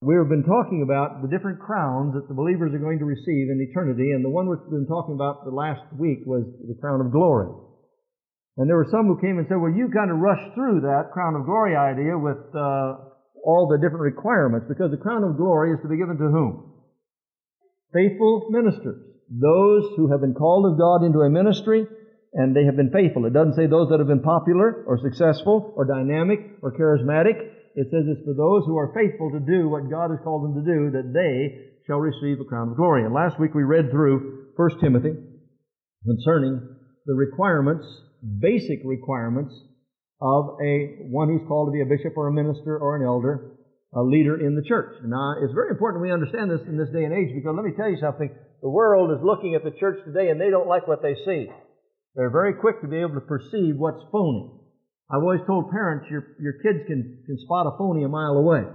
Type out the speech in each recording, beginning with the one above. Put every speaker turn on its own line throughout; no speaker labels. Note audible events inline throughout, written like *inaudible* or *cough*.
We've been talking about the different crowns that the believers are going to receive in eternity, and the one we've been talking about the last week was the crown of glory. And there were some who came and said, well, you kind of rushed through that crown of glory idea with uh, all the different requirements, because the crown of glory is to be given to whom? Faithful ministers. Those who have been called of God into a ministry and they have been faithful. It doesn't say those that have been popular or successful or dynamic or charismatic. It says it's for those who are faithful to do what God has called them to do that they shall receive a crown of glory. And last week we read through 1 Timothy concerning the requirements, basic requirements of a one who's called to be a bishop or a minister or an elder, a leader in the church. Now, uh, it's very important we understand this in this day and age because let me tell you something. The world is looking at the church today and they don't like what they see. They're very quick to be able to perceive what's phony. I've always told parents your, your kids can, can spot a phony a mile away.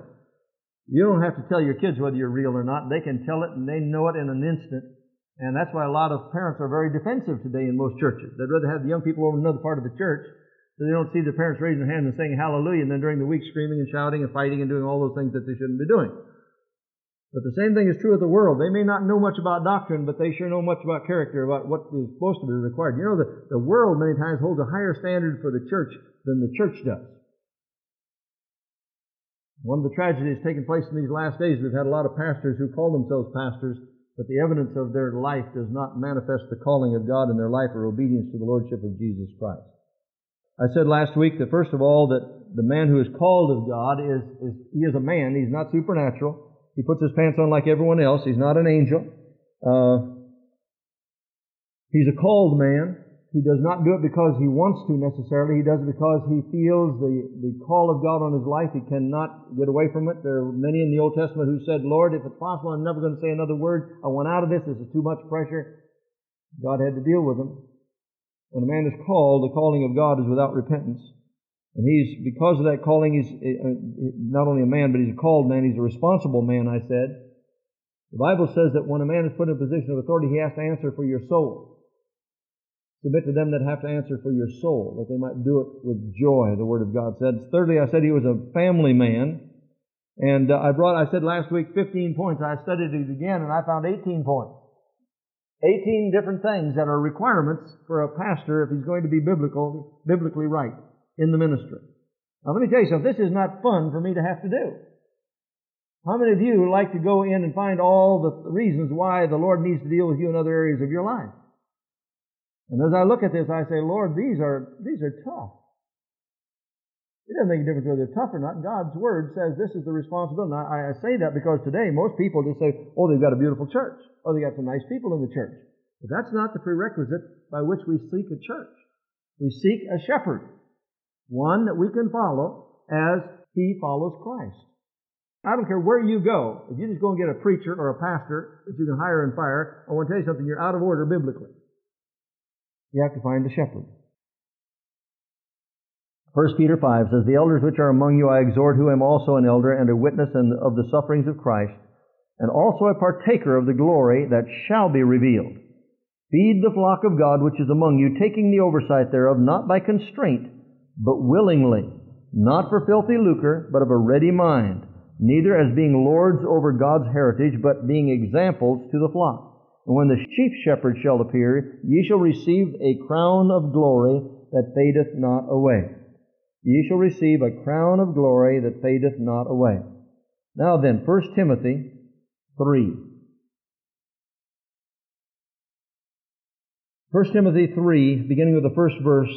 You don't have to tell your kids whether you're real or not. They can tell it and they know it in an instant. And that's why a lot of parents are very defensive today in most churches. They'd rather have the young people over in another part of the church so they don't see the parents raising their hand and saying hallelujah and then during the week screaming and shouting and fighting and doing all those things that they shouldn't be doing. But the same thing is true of the world. They may not know much about doctrine, but they sure know much about character, about what is supposed to be required. You know, the, the world many times holds a higher standard for the church than the church does. One of the tragedies taking place in these last days, we've had a lot of pastors who call themselves pastors, but the evidence of their life does not manifest the calling of God in their life or obedience to the Lordship of Jesus Christ. I said last week that first of all that the man who is called of God is, is he is a man, he's not supernatural. He puts his pants on like everyone else. He's not an angel. Uh, he's a called man. He does not do it because he wants to necessarily. He does it because he feels the, the call of God on his life. He cannot get away from it. There are many in the Old Testament who said, Lord, if it's possible, I'm never going to say another word. I want out of this. This is too much pressure. God had to deal with them. When a man is called, the calling of God is without repentance. And he's, because of that calling, he's uh, uh, not only a man, but he's a called man. He's a responsible man, I said. The Bible says that when a man is put in a position of authority, he has to answer for your soul. Submit to them that have to answer for your soul, that they might do it with joy, the Word of God said. Thirdly, I said he was a family man. And uh, I brought, I said last week 15 points. I studied it again and I found 18 points. 18 different things that are requirements for a pastor if he's going to be biblical, biblically right in the ministry. Now let me tell you something, this is not fun for me to have to do. How many of you like to go in and find all the reasons why the Lord needs to deal with you in other areas of your life? And as I look at this, I say, Lord, these are, these are tough. It doesn't make a difference whether they're tough or not. God's Word says this is the responsibility. Now, I, I say that because today most people just say, oh, they've got a beautiful church. Oh, they got some nice people in the church. But that's not the prerequisite by which we seek a church. We seek a shepherd one that we can follow as he follows Christ. I don't care where you go. If you just go and get a preacher or a pastor that you can hire and fire, I want to tell you something, you're out of order biblically. You have to find a shepherd. 1 Peter 5 says, The elders which are among you I exhort, who am also an elder and a witness of the sufferings of Christ, and also a partaker of the glory that shall be revealed. Feed the flock of God which is among you, taking the oversight thereof, not by constraint, but willingly, not for filthy lucre, but of a ready mind, neither as being lords over God's heritage, but being examples to the flock. And when the chief shepherd shall appear, ye shall receive a crown of glory that fadeth not away. Ye shall receive a crown of glory that fadeth not away. Now then, 1 Timothy 3. 1 Timothy 3, beginning with the first verse,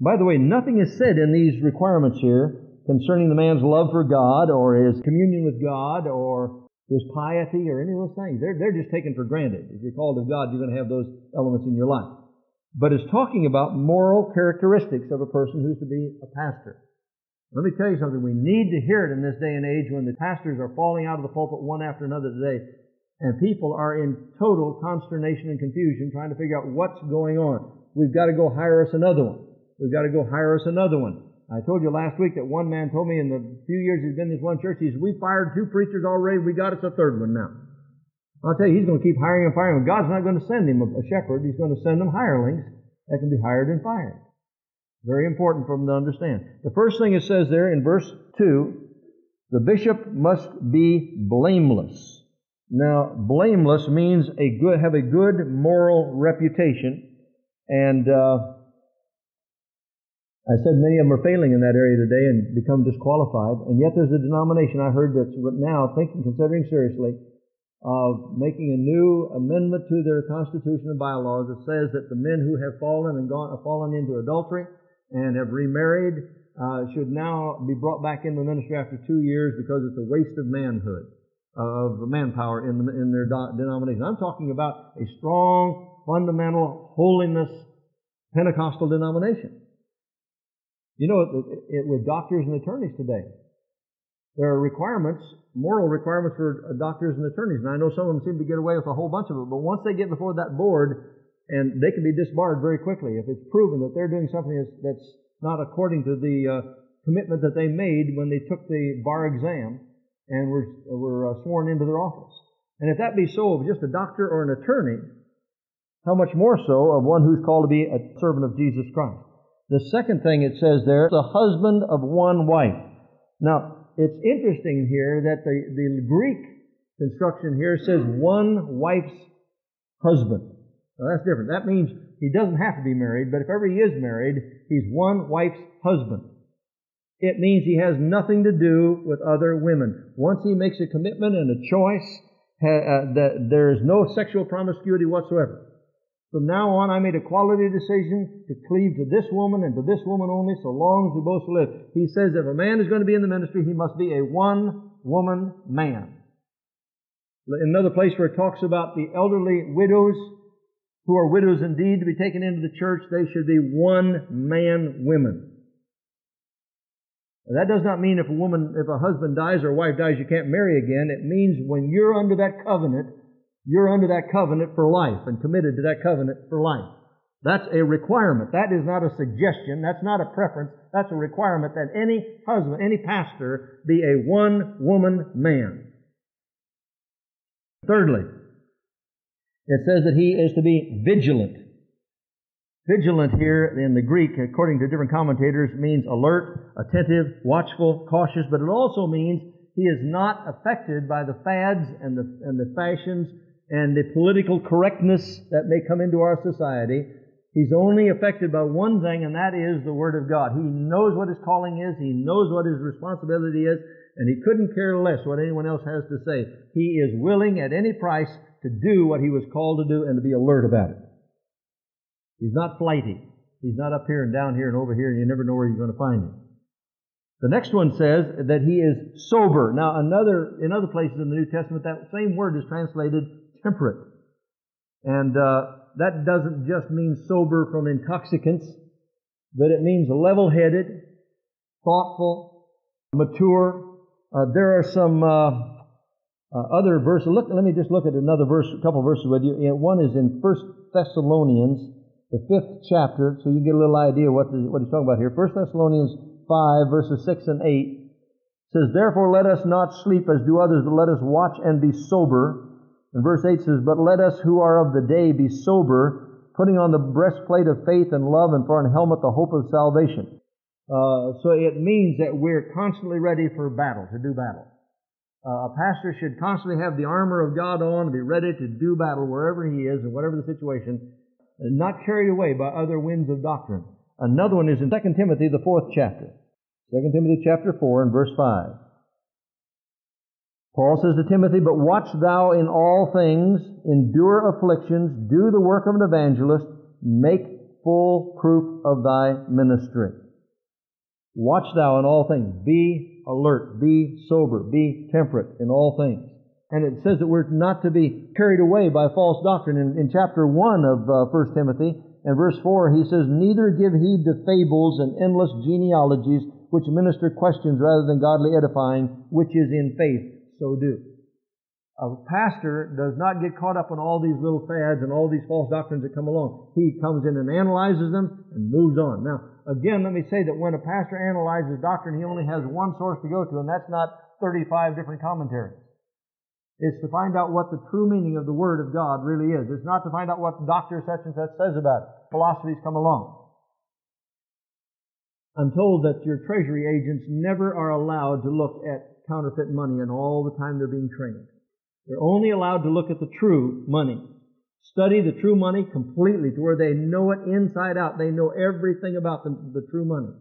by the way, nothing is said in these requirements here concerning the man's love for God or his communion with God or his piety or any of those things. They're, they're just taken for granted. If you're called of God, you're going to have those elements in your life. But it's talking about moral characteristics of a person who's to be a pastor. Let me tell you something. We need to hear it in this day and age when the pastors are falling out of the pulpit one after another today and people are in total consternation and confusion trying to figure out what's going on. We've got to go hire us another one. We've got to go hire us another one. I told you last week that one man told me in the few years he's been in this one church, he said, we fired two preachers already, we got us a third one now. I'll tell you, he's going to keep hiring and firing. God's not going to send him a shepherd, he's going to send him hirelings that can be hired and fired. Very important for them to understand. The first thing it says there in verse 2, The bishop must be blameless. Now, blameless means a good, have a good moral reputation, and uh, I said many of them are failing in that area today and become disqualified. And yet there's a denomination I heard that's now thinking, considering seriously, of making a new amendment to their constitution and bylaws that says that the men who have fallen and gone, fallen into adultery and have remarried uh, should now be brought back into the ministry after two years because it's a waste of manhood, of manpower in, the, in their do- denomination. I'm talking about a strong, fundamental, holiness Pentecostal denomination. You know, it, it, with doctors and attorneys today, there are requirements, moral requirements for uh, doctors and attorneys. And I know some of them seem to get away with a whole bunch of it, but once they get before that board, and they can be disbarred very quickly if it's proven that they're doing something that's, that's not according to the uh, commitment that they made when they took the bar exam and were, were uh, sworn into their office. And if that be so of just a doctor or an attorney, how much more so of one who's called to be a servant of Jesus Christ? The second thing it says there, the husband of one wife. Now, it's interesting here that the, the Greek construction here says one wife's husband. Now that's different. That means he doesn't have to be married, but if ever he is married, he's one wife's husband. It means he has nothing to do with other women. Once he makes a commitment and a choice, uh, that there is no sexual promiscuity whatsoever. From now on, I made a quality decision to cleave to this woman and to this woman only so long as we both live. He says if a man is going to be in the ministry, he must be a one woman man. In another place where it talks about the elderly widows, who are widows indeed, to be taken into the church, they should be one man women. That does not mean if a woman, if a husband dies or a wife dies, you can't marry again. It means when you're under that covenant, you're under that covenant for life and committed to that covenant for life. That's a requirement. That is not a suggestion. That's not a preference. That's a requirement that any husband, any pastor be a one woman man. Thirdly, it says that he is to be vigilant. Vigilant here in the Greek, according to different commentators, means alert, attentive, watchful, cautious, but it also means he is not affected by the fads and the, and the fashions and the political correctness that may come into our society. He's only affected by one thing, and that is the Word of God. He knows what his calling is, he knows what his responsibility is, and he couldn't care less what anyone else has to say. He is willing at any price to do what he was called to do and to be alert about it. He's not flighty. He's not up here and down here and over here, and you never know where you're going to find him. The next one says that he is sober. Now, another in other places in the New Testament, that same word is translated temperate. And uh, that doesn't just mean sober from intoxicants, but it means level headed, thoughtful, mature. Uh, there are some uh, uh, other verses. Look, let me just look at another verse, a couple verses with you. One is in First Thessalonians, the fifth chapter, so you get a little idea what, the, what he's talking about here. First Thessalonians 5, verses 6 and 8 says, Therefore let us not sleep as do others, but let us watch and be sober. And verse 8 says, But let us who are of the day be sober, putting on the breastplate of faith and love, and for an helmet the hope of salvation. Uh, so it means that we're constantly ready for battle, to do battle. Uh, a pastor should constantly have the armor of God on and be ready to do battle wherever he is and whatever the situation, and not carried away by other winds of doctrine. Another one is in 2 Timothy, the fourth chapter. 2 Timothy chapter 4 and verse 5. Paul says to Timothy, But watch thou in all things, endure afflictions, do the work of an evangelist, make full proof of thy ministry. Watch thou in all things. Be alert, be sober, be temperate in all things. And it says that we're not to be carried away by false doctrine. In, in chapter 1 of uh, 1 Timothy, and verse 4, he says, Neither give heed to fables and endless genealogies, which minister questions rather than godly edifying, which is in faith so do. A pastor does not get caught up in all these little fads and all these false doctrines that come along. He comes in and analyzes them and moves on. Now, again, let me say that when a pastor analyzes doctrine, he only has one source to go to, and that's not 35 different commentaries. It's to find out what the true meaning of the Word of God really is. It's not to find out what Dr. such and such says about it. Philosophies come along. I'm told that your treasury agents never are allowed to look at counterfeit money and all the time they're being trained. They're only allowed to look at the true money. Study the true money completely to where they know it inside out. They know everything about the, the true money.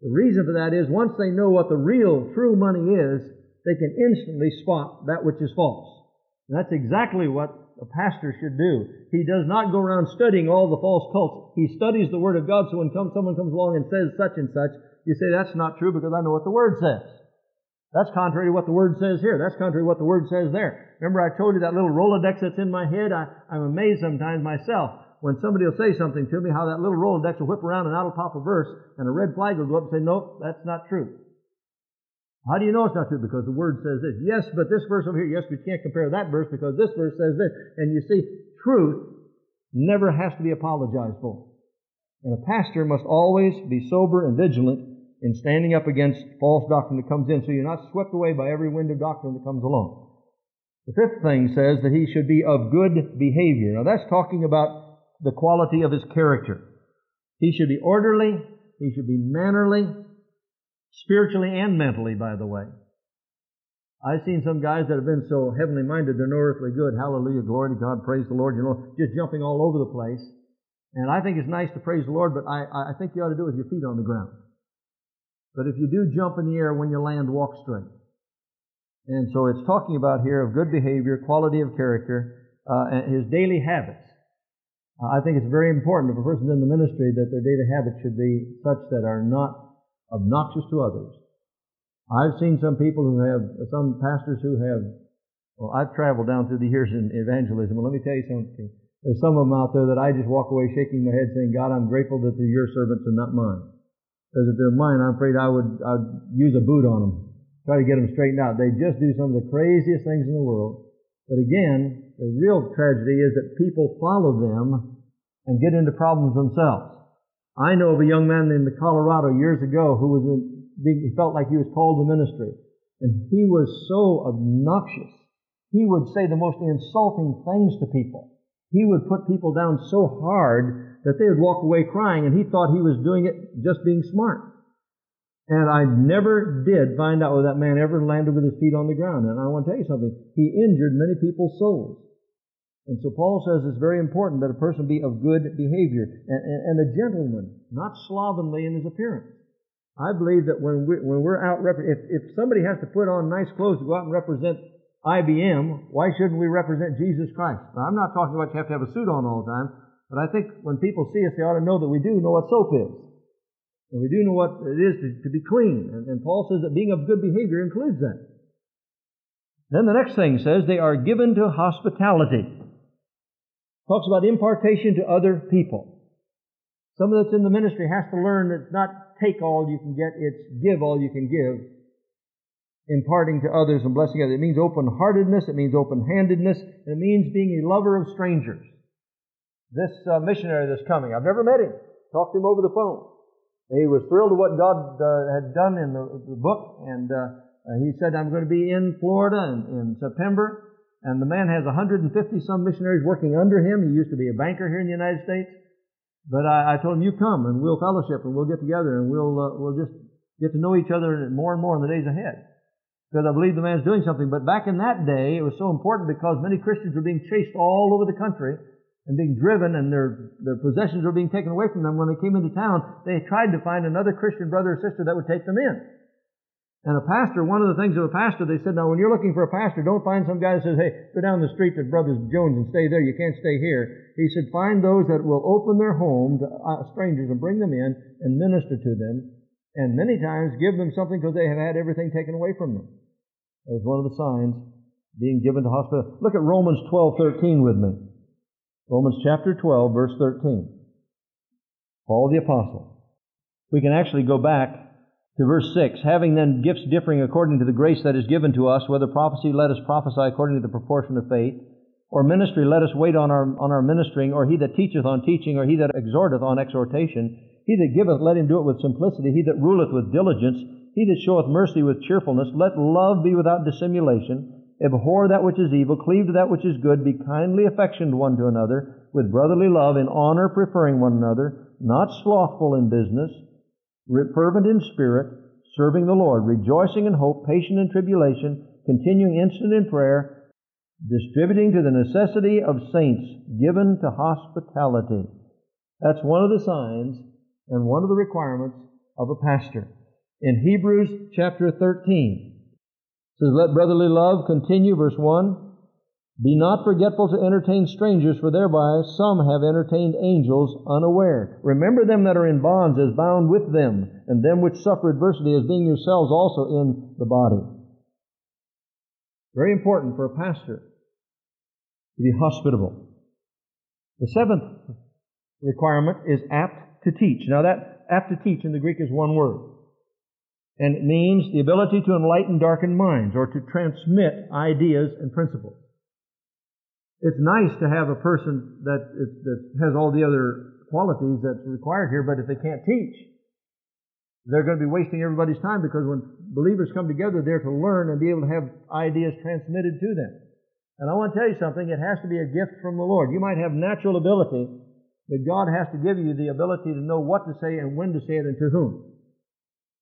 The reason for that is once they know what the real true money is, they can instantly spot that which is false. And that's exactly what a pastor should do. He does not go around studying all the false cults. He studies the Word of God so when come, someone comes along and says such and such, you say, that's not true because I know what the Word says. That's contrary to what the Word says here. That's contrary to what the Word says there. Remember I told you that little Rolodex that's in my head? I, I'm amazed sometimes myself when somebody will say something to me, how that little Rolodex will whip around and out will pop a verse, and a red flag will go up and say, nope, that's not true. How do you know it's not true? Because the Word says this. Yes, but this verse over here, yes, we can't compare that verse because this verse says this. And you see, truth never has to be apologized for. And a pastor must always be sober and vigilant in standing up against false doctrine that comes in so you're not swept away by every wind of doctrine that comes along. The fifth thing says that he should be of good behavior. Now that's talking about the quality of his character. He should be orderly, he should be mannerly, spiritually and mentally, by the way. I've seen some guys that have been so heavenly minded, they're no earthly good. Hallelujah, glory to God, praise the Lord, you know, just jumping all over the place. And I think it's nice to praise the Lord, but I, I think you ought to do it with your feet on the ground. But if you do jump in the air when you land, walk straight. And so it's talking about here of good behavior, quality of character, uh, and his daily habits. Uh, I think it's very important if a person's in the ministry that their daily habits should be such that are not obnoxious to others. I've seen some people who have, some pastors who have, well, I've traveled down through the years in evangelism, and let me tell you something. There's some of them out there that I just walk away shaking my head saying, God, I'm grateful that they're your servants and not mine. Because if they're mine, I'm afraid I would I'd use a boot on them, try to get them straightened out. They just do some of the craziest things in the world. But again, the real tragedy is that people follow them and get into problems themselves. I know of a young man in the Colorado years ago who was in, he felt like he was called to ministry. And he was so obnoxious. He would say the most insulting things to people. He would put people down so hard that they would walk away crying and he thought he was doing it just being smart. And I never did find out whether that man ever landed with his feet on the ground. And I want to tell you something. He injured many people's souls. And so Paul says it's very important that a person be of good behavior and, and, and a gentleman, not slovenly in his appearance. I believe that when we're, when we're out, if, if somebody has to put on nice clothes to go out and represent IBM, why shouldn't we represent Jesus Christ? Now, I'm not talking about you have to have a suit on all the time, but I think when people see us, they ought to know that we do know what soap is. And we do know what it is to, to be clean. And, and Paul says that being of good behavior includes that. Then the next thing says they are given to hospitality. Talks about impartation to other people. Someone that's in the ministry has to learn that it's not take all you can get, it's give all you can give. Imparting to others and blessing others. It means open-heartedness, it means open-handedness, and it means being a lover of strangers. This uh, missionary that's coming, I've never met him. Talked to him over the phone. He was thrilled with what God uh, had done in the, the book, and uh, he said, I'm going to be in Florida in, in September, and the man has 150 some missionaries working under him. He used to be a banker here in the United States. But I, I told him, you come and we'll fellowship and we'll get together and we'll, uh, we'll just get to know each other more and more in the days ahead. Because I believe the man's doing something. But back in that day, it was so important because many Christians were being chased all over the country and being driven and their, their possessions were being taken away from them. When they came into town, they tried to find another Christian brother or sister that would take them in. And a pastor, one of the things of a pastor, they said, now when you're looking for a pastor, don't find some guy that says, hey, go down the street to Brothers Jones and stay there. You can't stay here. He said, find those that will open their home to uh, strangers and bring them in and minister to them. And many times give them something because they have had everything taken away from them. That was one of the signs being given to hospital. Look at Romans 12:13 with me. Romans chapter 12, verse 13. Paul the apostle. We can actually go back to verse 6, having then gifts differing according to the grace that is given to us, whether prophecy, let us prophesy according to the proportion of faith, or ministry, let us wait on our, on our ministering, or he that teacheth on teaching, or he that exhorteth on exhortation. He that giveth, let him do it with simplicity. He that ruleth with diligence. He that showeth mercy with cheerfulness. Let love be without dissimulation. Abhor that which is evil. Cleave to that which is good. Be kindly affectioned one to another, with brotherly love, in honor preferring one another, not slothful in business fervent in spirit, serving the Lord, rejoicing in hope, patient in tribulation, continuing instant in prayer, distributing to the necessity of saints, given to hospitality. That's one of the signs and one of the requirements of a pastor. In Hebrews chapter 13, it says, Let brotherly love continue, verse 1. Be not forgetful to entertain strangers, for thereby some have entertained angels unaware. Remember them that are in bonds as bound with them, and them which suffer adversity as being yourselves also in the body. Very important for a pastor to be hospitable. The seventh requirement is apt to teach. Now that apt to teach in the Greek is one word. And it means the ability to enlighten darkened minds or to transmit ideas and principles. It's nice to have a person that, is, that has all the other qualities that's required here, but if they can't teach, they're going to be wasting everybody's time because when believers come together, they're to learn and be able to have ideas transmitted to them. And I want to tell you something, it has to be a gift from the Lord. You might have natural ability, but God has to give you the ability to know what to say and when to say it and to whom.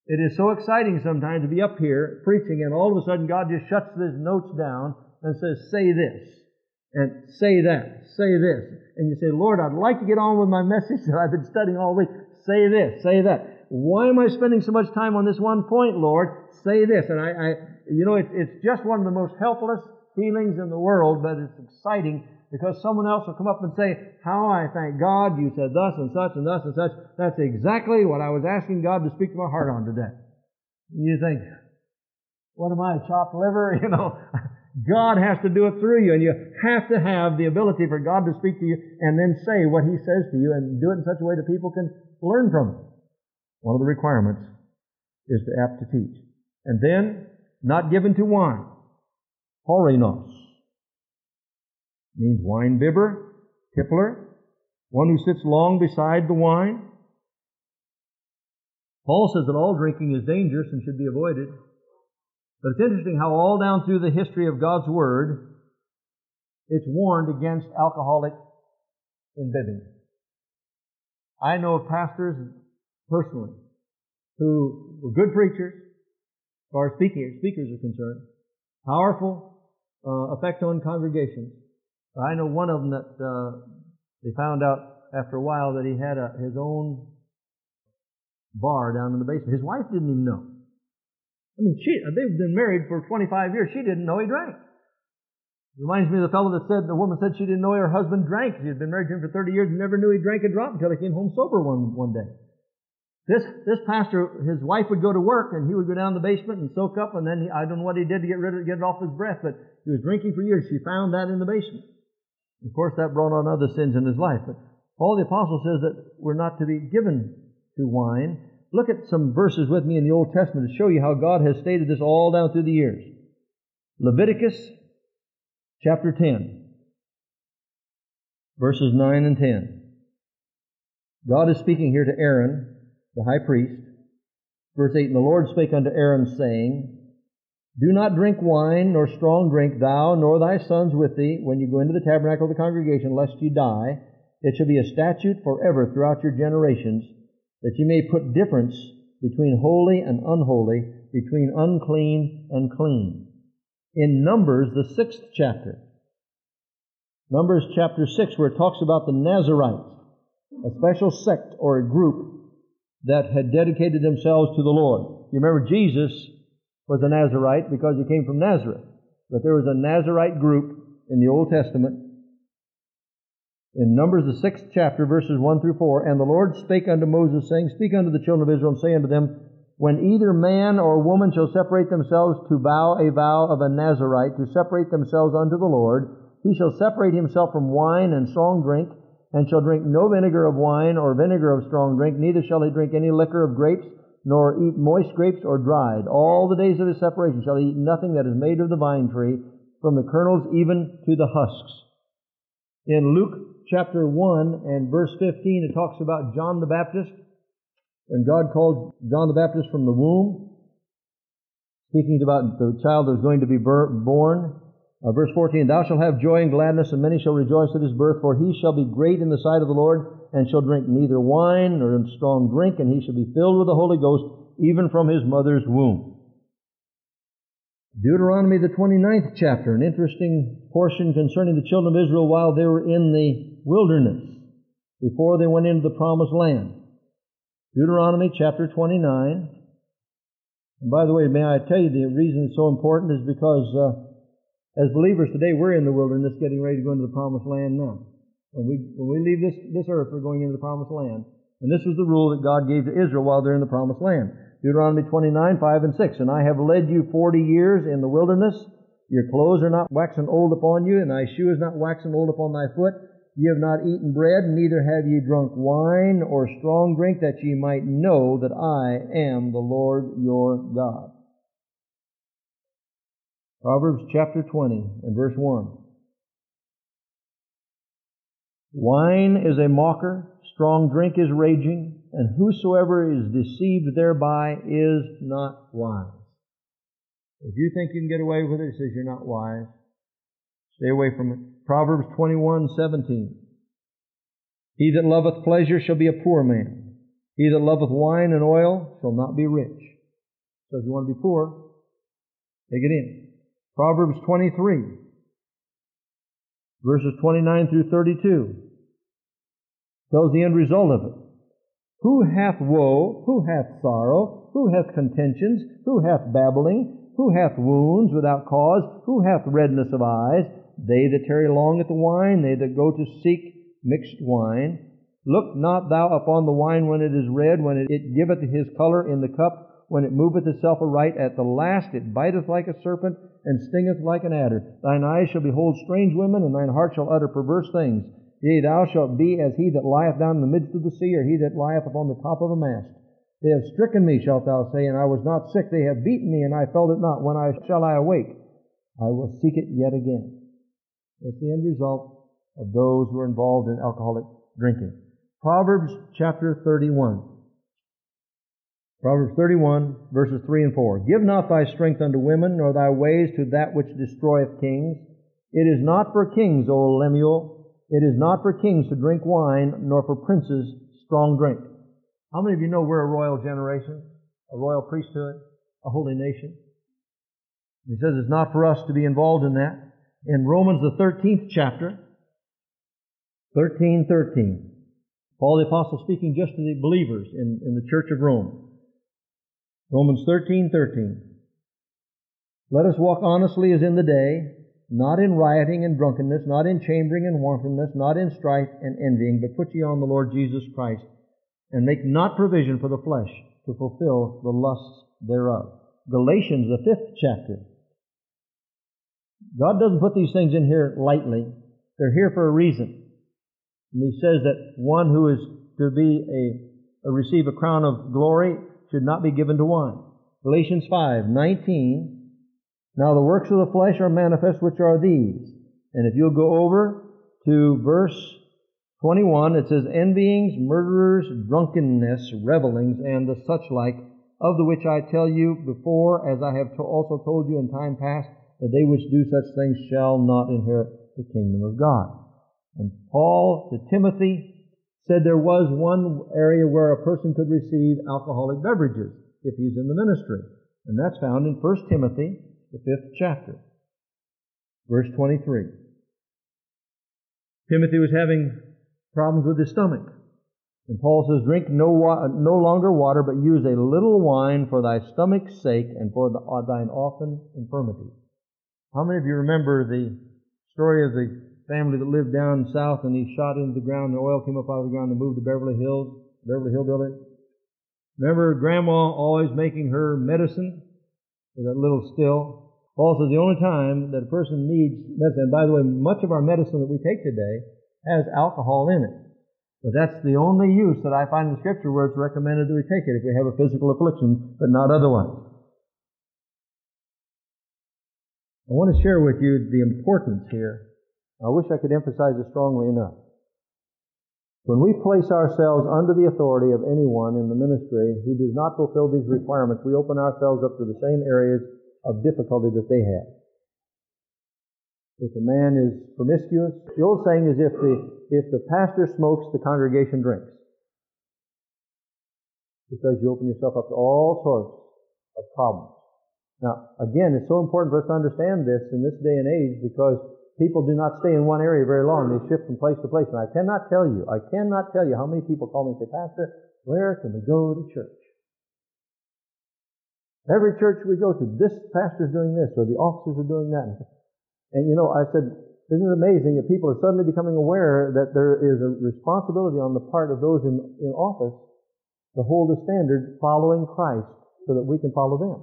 It is so exciting sometimes to be up here preaching and all of a sudden God just shuts his notes down and says, say this and say that, say this. And you say, Lord, I'd like to get on with my message that I've been studying all week. Say this, say that. Why am I spending so much time on this one point, Lord? Say this. And I, I you know, it, it's just one of the most helpless feelings in the world, but it's exciting because someone else will come up and say, How I thank God you said thus and such and thus and such. That's exactly what I was asking God to speak to my heart on today. You think, What am I, chopped liver? *laughs* You know, God has to do it through you, and you have to have the ability for God to speak to you and then say what He says to you and do it in such a way that people can learn from it. One of the requirements is to apt to teach. And then, not given to wine. Horinos. Means wine bibber, tippler, one who sits long beside the wine. Paul says that all drinking is dangerous and should be avoided. But it's interesting how all down through the history of God's Word, it's warned against alcoholic imbibing. I know of pastors personally who were good preachers, as far as speakers are concerned, powerful uh, effect on congregations. I know one of them that uh, they found out after a while that he had a, his own bar down in the basement. His wife didn't even know. I mean, she, they've been married for 25 years. She didn't know he drank. Reminds me of the fellow that said, the woman said she didn't know her husband drank. She had been married to him for 30 years and never knew he drank a drop until he came home sober one, one day. This, this pastor, his wife would go to work and he would go down the basement and soak up and then he, I don't know what he did to get rid of get it off his breath, but he was drinking for years. She found that in the basement. Of course, that brought on other sins in his life. But Paul the Apostle says that we're not to be given to wine, Look at some verses with me in the Old Testament to show you how God has stated this all down through the years. Leviticus chapter 10, verses 9 and 10. God is speaking here to Aaron, the high priest. Verse 8, And the Lord spake unto Aaron, saying, Do not drink wine nor strong drink, thou nor thy sons with thee, when you go into the tabernacle of the congregation, lest you die. It shall be a statute forever throughout your generations that you may put difference between holy and unholy, between unclean and clean. In Numbers, the sixth chapter, Numbers chapter 6, where it talks about the Nazarites, a special sect or a group that had dedicated themselves to the Lord. You remember Jesus was a Nazarite because he came from Nazareth. But there was a Nazarite group in the Old Testament in Numbers, the sixth chapter, verses 1 through 4. And the Lord spake unto Moses, saying, Speak unto the children of Israel, and say unto them, When either man or woman shall separate themselves to vow a vow of a Nazarite, to separate themselves unto the Lord, he shall separate himself from wine and strong drink, and shall drink no vinegar of wine or vinegar of strong drink, neither shall he drink any liquor of grapes, nor eat moist grapes or dried. All the days of his separation shall he eat nothing that is made of the vine tree, from the kernels even to the husks. In Luke chapter 1 and verse 15, it talks about John the Baptist. When God called John the Baptist from the womb, speaking about the child that was going to be born. Uh, verse 14, Thou shalt have joy and gladness, and many shall rejoice at his birth, for he shall be great in the sight of the Lord, and shall drink neither wine nor strong drink, and he shall be filled with the Holy Ghost, even from his mother's womb. Deuteronomy, the 29th chapter, an interesting portion concerning the children of Israel while they were in the wilderness, before they went into the promised land. Deuteronomy chapter 29. And by the way, may I tell you the reason it's so important is because uh, as believers today, we're in the wilderness getting ready to go into the promised land now. When we, when we leave this, this earth, we're going into the promised land. And this was the rule that God gave to Israel while they're in the promised land. Deuteronomy 29, 5 and 6. And I have led you forty years in the wilderness. Your clothes are not waxen old upon you, and thy shoe is not waxen old upon thy foot. Ye have not eaten bread, neither have ye drunk wine or strong drink, that ye might know that I am the Lord your God. Proverbs chapter 20 and verse 1. Wine is a mocker, strong drink is raging, and whosoever is deceived thereby is not wise. If you think you can get away with it, it says you're not wise. Stay away from it. Proverbs 21, 17. He that loveth pleasure shall be a poor man. He that loveth wine and oil shall not be rich. So if you want to be poor, take it in. Proverbs 23, verses 29 through 32 tells the end result of it. Who hath woe? Who hath sorrow? Who hath contentions? Who hath babbling? Who hath wounds without cause? Who hath redness of eyes? They that tarry long at the wine, they that go to seek mixed wine. Look not thou upon the wine when it is red, when it giveth his color in the cup, when it moveth itself aright. At the last it biteth like a serpent, and stingeth like an adder. Thine eyes shall behold strange women, and thine heart shall utter perverse things. Yea, thou shalt be as he that lieth down in the midst of the sea, or he that lieth upon the top of a mast. They have stricken me, shalt thou say, and I was not sick. They have beaten me, and I felt it not. When I shall I awake? I will seek it yet again. That's the end result of those who are involved in alcoholic drinking. Proverbs chapter 31. Proverbs 31, verses 3 and 4. Give not thy strength unto women, nor thy ways to that which destroyeth kings. It is not for kings, O Lemuel. It is not for kings to drink wine, nor for princes strong drink. How many of you know we're a royal generation, a royal priesthood, a holy nation? He says it's not for us to be involved in that in Romans, the 13th chapter, 13, 13. Paul the Apostle speaking just to the believers in, in the church of Rome. Romans 13, 13. Let us walk honestly as in the day, not in rioting and drunkenness, not in chambering and wantonness, not in strife and envying, but put ye on the Lord Jesus Christ, and make not provision for the flesh to fulfill the lusts thereof. Galatians, the fifth chapter, God doesn't put these things in here lightly. They're here for a reason. And he says that one who is to be a, a receive a crown of glory should not be given to wine. Galatians 5, 19. Now the works of the flesh are manifest, which are these. And if you'll go over to verse 21, it says, Envyings, murderers, drunkenness, revelings, and the such like, of the which I tell you before, as I have to also told you in time past, that they which do such things shall not inherit the kingdom of God. And Paul to Timothy said there was one area where a person could receive alcoholic beverages if he's in the ministry. And that's found in 1 Timothy, the fifth chapter, verse 23. Timothy was having problems with his stomach. And Paul says, Drink no, wa- no longer water, but use a little wine for thy stomach's sake and for the, uh, thine often infirmities. How many of you remember the story of the family that lived down south and he shot into the ground and oil came up out of the ground and moved to Beverly Hills, Beverly Hillbilly? Remember grandma always making her medicine with that little still? Paul says the only time that a person needs medicine, and by the way, much of our medicine that we take today has alcohol in it. But that's the only use that I find in scripture where it's recommended that we take it if we have a physical affliction, but not otherwise. I want to share with you the importance here. I wish I could emphasize it strongly enough. When we place ourselves under the authority of anyone in the ministry who does not fulfill these requirements, we open ourselves up to the same areas of difficulty that they have. If a man is promiscuous, the old saying is if the, if the pastor smokes, the congregation drinks. because you open yourself up to all sorts of problems. Now, again, it's so important for us to understand this in this day and age because people do not stay in one area very long. They shift from place to place. And I cannot tell you, I cannot tell you how many people call me and say, Pastor, where can we go to church? Every church we go to, this pastor's doing this, or the officers are doing that. And you know, I said, isn't it amazing that people are suddenly becoming aware that there is a responsibility on the part of those in, in office to hold a standard following Christ so that we can follow them.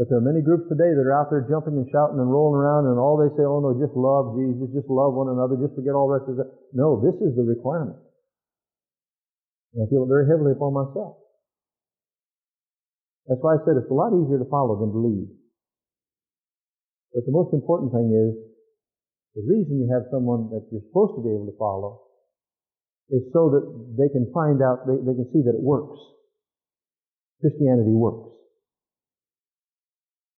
But there are many groups today that are out there jumping and shouting and rolling around and all they say, oh no, just love Jesus, just love one another, just forget all the rest of it. No, this is the requirement. And I feel it very heavily upon myself. That's why I said it's a lot easier to follow than to lead. But the most important thing is, the reason you have someone that you're supposed to be able to follow is so that they can find out, they, they can see that it works. Christianity works.